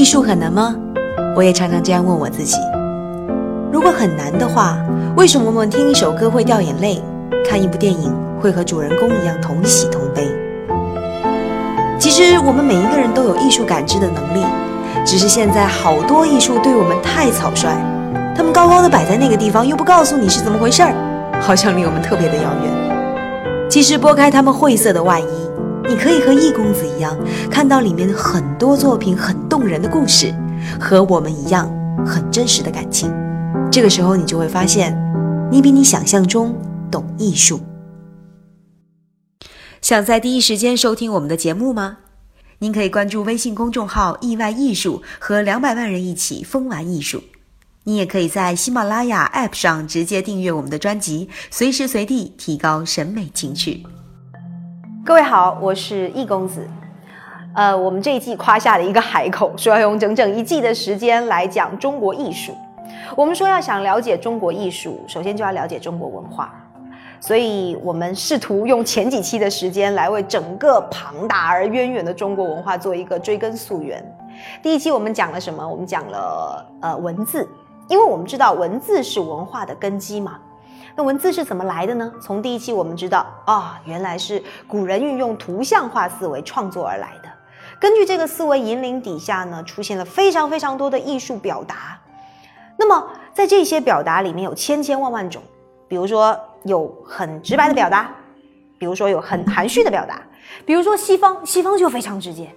艺术很难吗？我也常常这样问我自己。如果很难的话，为什么我们听一首歌会掉眼泪，看一部电影会和主人公一样同喜同悲？其实我们每一个人都有艺术感知的能力，只是现在好多艺术对我们太草率，他们高高的摆在那个地方，又不告诉你是怎么回事儿，好像离我们特别的遥远。其实拨开他们晦涩的外衣。你可以和易公子一样，看到里面很多作品很动人的故事，和我们一样很真实的感情。这个时候，你就会发现，你比你想象中懂艺术。想在第一时间收听我们的节目吗？您可以关注微信公众号“意外艺术”，和两百万人一起疯玩艺术。你也可以在喜马拉雅 App 上直接订阅我们的专辑，随时随地提高审美情趣。各位好，我是易公子。呃，我们这一季夸下了一个海口，说要用整整一季的时间来讲中国艺术。我们说要想了解中国艺术，首先就要了解中国文化，所以我们试图用前几期的时间来为整个庞大而渊源的中国文化做一个追根溯源。第一期我们讲了什么？我们讲了呃文字，因为我们知道文字是文化的根基嘛。那文字是怎么来的呢？从第一期我们知道啊，原来是古人运用图像化思维创作而来的。根据这个思维引领底下呢，出现了非常非常多的艺术表达。那么在这些表达里面有千千万万种，比如说有很直白的表达，比如说有很含蓄的表达，比如说西方，西方就非常直接，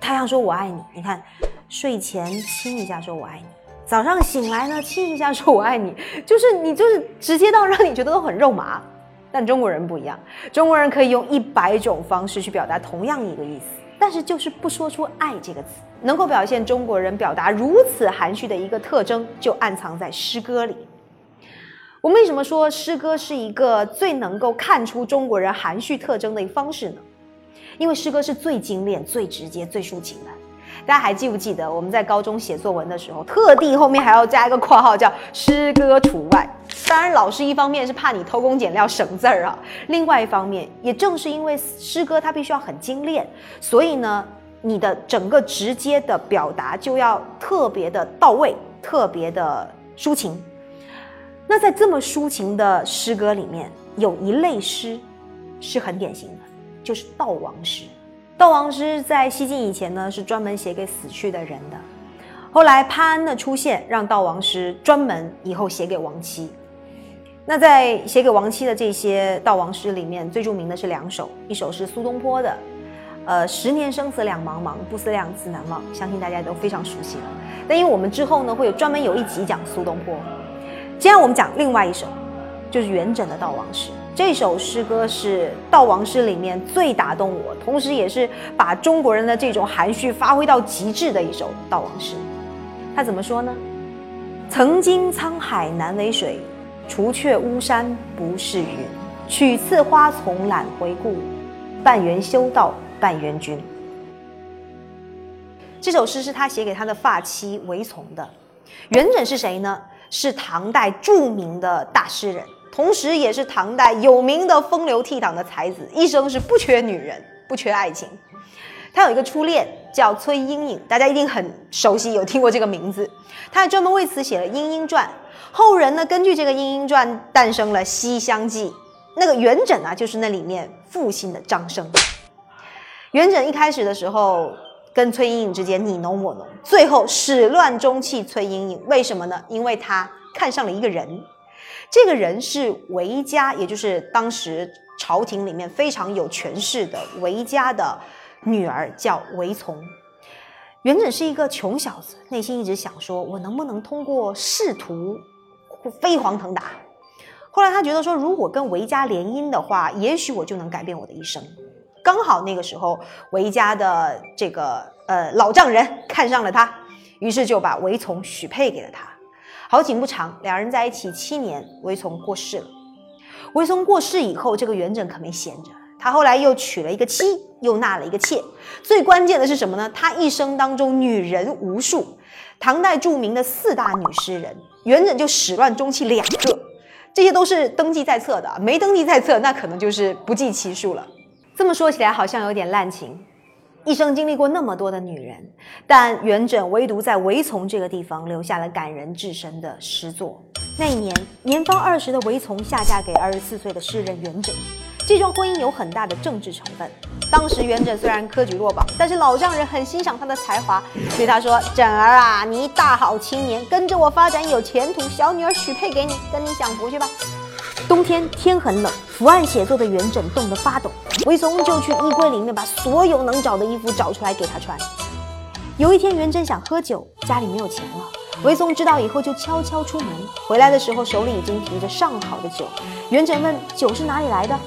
太阳说我爱你，你看睡前亲一下说我爱你。早上醒来呢，亲一下说“我爱你”，就是你就是直接到让你觉得都很肉麻。但中国人不一样，中国人可以用一百种方式去表达同样一个意思，但是就是不说出“爱”这个词。能够表现中国人表达如此含蓄的一个特征，就暗藏在诗歌里。我们为什么说诗歌是一个最能够看出中国人含蓄特征的一个方式呢？因为诗歌是最精炼、最直接、最抒情的。大家还记不记得我们在高中写作文的时候，特地后面还要加一个括号，叫诗歌除外。当然，老师一方面是怕你偷工减料省字儿啊，另外一方面，也正是因为诗歌它必须要很精炼，所以呢，你的整个直接的表达就要特别的到位，特别的抒情。那在这么抒情的诗歌里面，有一类诗是很典型的，就是悼亡诗。悼亡诗在西晋以前呢，是专门写给死去的人的。后来潘安的出现，让悼亡诗专门以后写给亡妻。那在写给亡妻的这些悼亡诗里面，最著名的是两首，一首是苏东坡的，呃，十年生死两茫茫，不思量，自难忘，相信大家都非常熟悉了。但因为我们之后呢，会有专门有一集讲苏东坡，今天我们讲另外一首，就是元稹的悼亡诗。这首诗歌是悼亡诗里面最打动我，同时也是把中国人的这种含蓄发挥到极致的一首悼亡诗。他怎么说呢？曾经沧海难为水，除却巫山不是云。取次花丛懒回顾，半缘修道半缘君。这首诗是他写给他的发妻韦丛的。元稹是谁呢？是唐代著名的大诗人。同时，也是唐代有名的风流倜傥的才子，一生是不缺女人，不缺爱情。他有一个初恋叫崔莺莺，大家一定很熟悉，有听过这个名字。他还专门为此写了《莺莺传》，后人呢根据这个《莺莺传》诞生了《西厢记》。那个元稹啊，就是那里面父亲的张生。元稹一开始的时候跟崔莺莺之间你侬我侬，最后始乱终弃崔莺莺，为什么呢？因为他看上了一个人。这个人是韦家，也就是当时朝廷里面非常有权势的韦家的女儿，叫韦丛。元稹是一个穷小子，内心一直想说：我能不能通过仕途飞黄腾达？后来他觉得说，如果跟韦家联姻的话，也许我就能改变我的一生。刚好那个时候，韦家的这个呃老丈人看上了他，于是就把韦丛许配给了他。好景不长，两人在一起七年，韦丛过世了。韦丛过世以后，这个元稹可没闲着，他后来又娶了一个妻，又纳了一个妾。最关键的是什么呢？他一生当中女人无数，唐代著名的四大女诗人，元稹就始乱终弃两个，这些都是登记在册的，没登记在册那可能就是不计其数了。这么说起来好像有点滥情，一生经历过那么多的女人，但元稹唯独在韦丛这个地方留下了感人至深的诗作。那一年，年方二十的韦丛下嫁给二十四岁的诗人元稹，这桩婚姻有很大的政治成分。当时元稹虽然科举落榜，但是老丈人很欣赏他的才华，对他说：“稹儿啊，你大好青年，跟着我发展有前途，小女儿许配给你，跟你享福去吧。”冬天天很冷，伏案写作的元稹冻得发抖。韦松就去衣柜里面把所有能找的衣服找出来给他穿。有一天，元稹想喝酒，家里没有钱了。韦松知道以后就悄悄出门，回来的时候手里已经提着上好的酒。元稹问：“酒是哪里来的？”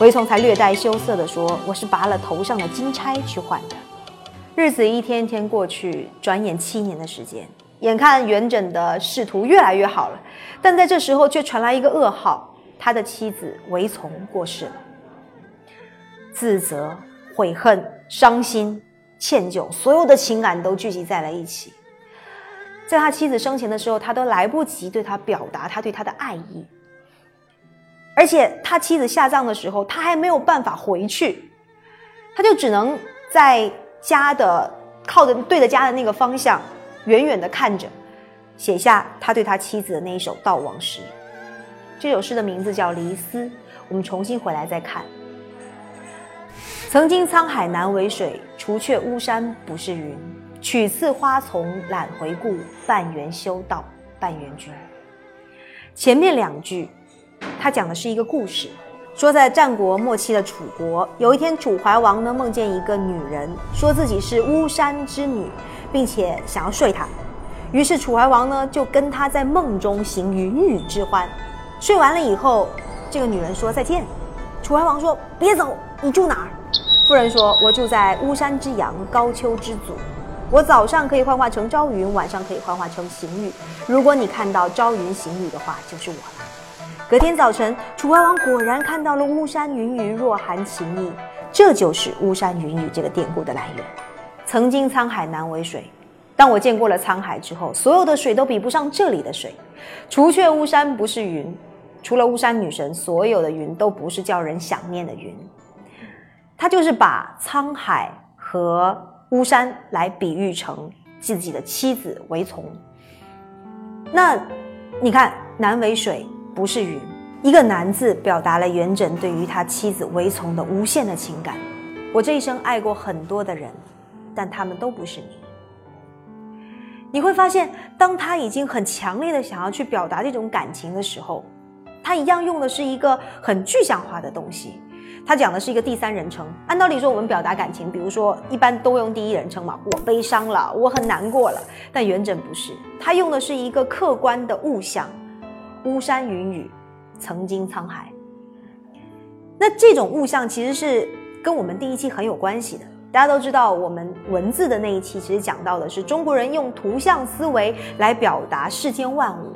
韦松才略带羞涩地说：“我是拔了头上的金钗去换的。”日子一天天过去，转眼七年的时间，眼看元稹的仕途越来越好了，但在这时候却传来一个噩耗。他的妻子韦丛过世了，自责、悔恨、伤心、歉疚，所有的情感都聚集在了一起。在他妻子生前的时候，他都来不及对他表达他对他的爱意，而且他妻子下葬的时候，他还没有办法回去，他就只能在家的靠着对着家的那个方向，远远的看着，写下他对他妻子的那一首悼亡诗。这首诗的名字叫《离思》，我们重新回来再看。曾经沧海难为水，除却巫山不是云。取次花丛懒回顾，半缘修道半缘君。前面两句，他讲的是一个故事，说在战国末期的楚国，有一天楚怀王呢梦见一个女人，说自己是巫山之女，并且想要睡她。于是楚怀王呢就跟她在梦中行云雨之欢。睡完了以后，这个女人说再见。楚怀王说：“别走，你住哪儿？”夫人说：“我住在巫山之阳，高丘之祖。我早上可以幻化成朝云，晚上可以幻化成行雨。如果你看到朝云行雨的话，就是我了。”隔天早晨，楚怀王果然看到了巫山云雨，若含情意。这就是巫山云雨这个典故的来源。曾经沧海难为水，当我见过了沧海之后，所有的水都比不上这里的水。除却巫山不是云。除了巫山女神，所有的云都不是叫人想念的云。他就是把沧海和巫山来比喻成自己的妻子为从。那你看，难为水不是云，一个难字表达了元稹对于他妻子为从的无限的情感。我这一生爱过很多的人，但他们都不是你。你会发现，当他已经很强烈的想要去表达这种感情的时候。他一样用的是一个很具象化的东西，他讲的是一个第三人称。按道理说，我们表达感情，比如说一般都用第一人称嘛，我悲伤了，我很难过了。但元稹不是，他用的是一个客观的物象，巫山云雨，曾经沧海。那这种物象其实是跟我们第一期很有关系的。大家都知道，我们文字的那一期其实讲到的是中国人用图像思维来表达世间万物。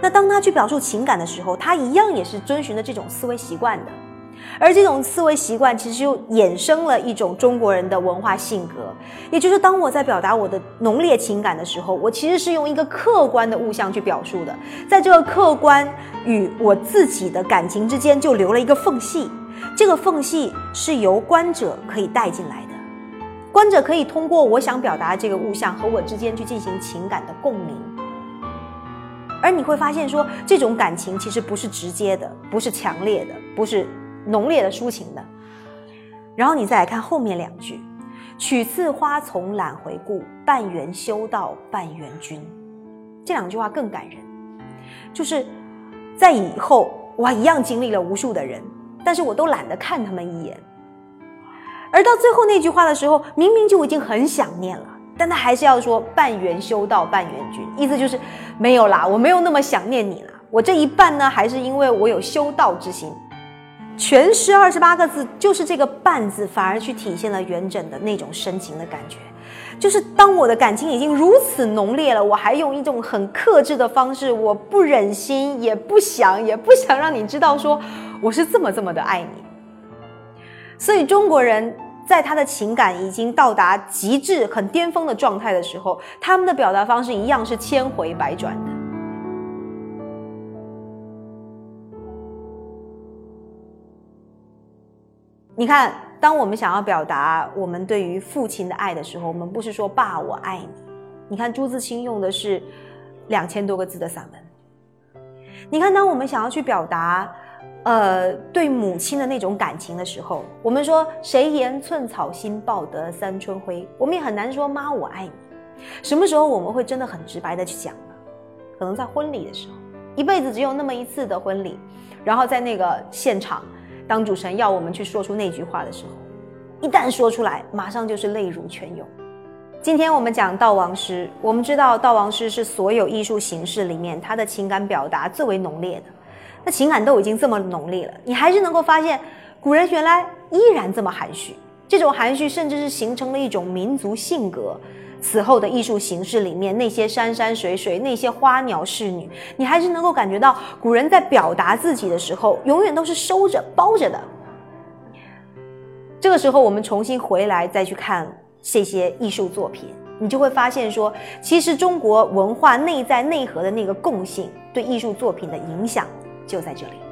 那当他去表述情感的时候，他一样也是遵循着这种思维习惯的，而这种思维习惯其实又衍生了一种中国人的文化性格，也就是当我在表达我的浓烈情感的时候，我其实是用一个客观的物象去表述的，在这个客观与我自己的感情之间就留了一个缝隙，这个缝隙是由观者可以带进来的，观者可以通过我想表达这个物象和我之间去进行情感的共鸣。而你会发现，说这种感情其实不是直接的，不是强烈的，不是浓烈的抒情的。然后你再来看后面两句：“取次花丛懒回顾，半缘修道半缘君。”这两句话更感人，就是在以后我一样经历了无数的人，但是我都懒得看他们一眼。而到最后那句话的时候，明明就已经很想念了。但他还是要说半缘修道半缘君，意思就是没有啦，我没有那么想念你了。我这一半呢，还是因为我有修道之心。全诗二十八个字，就是这个半字，反而去体现了元稹的那种深情的感觉。就是当我的感情已经如此浓烈了，我还用一种很克制的方式，我不忍心，也不想，也不想让你知道，说我是这么这么的爱你。所以中国人。在他的情感已经到达极致、很巅峰的状态的时候，他们的表达方式一样是千回百转的。你看，当我们想要表达我们对于父亲的爱的时候，我们不是说“爸，我爱你”。你看朱自清用的是两千多个字的散文。你看，当我们想要去表达，呃，对母亲的那种感情的时候，我们说“谁言寸草心，报得三春晖”，我们也很难说“妈，我爱你”。什么时候我们会真的很直白的去讲呢？可能在婚礼的时候，一辈子只有那么一次的婚礼，然后在那个现场。当主持人要我们去说出那句话的时候，一旦说出来，马上就是泪如泉涌。今天我们讲悼亡诗，我们知道悼亡诗是所有艺术形式里面它的情感表达最为浓烈的。那情感都已经这么浓烈了，你还是能够发现古人原来依然这么含蓄。这种含蓄甚至是形成了一种民族性格。此后的艺术形式里面，那些山山水水，那些花鸟仕女，你还是能够感觉到古人在表达自己的时候，永远都是收着、包着的。这个时候，我们重新回来再去看这些艺术作品，你就会发现说，其实中国文化内在内核的那个共性，对艺术作品的影响就在这里。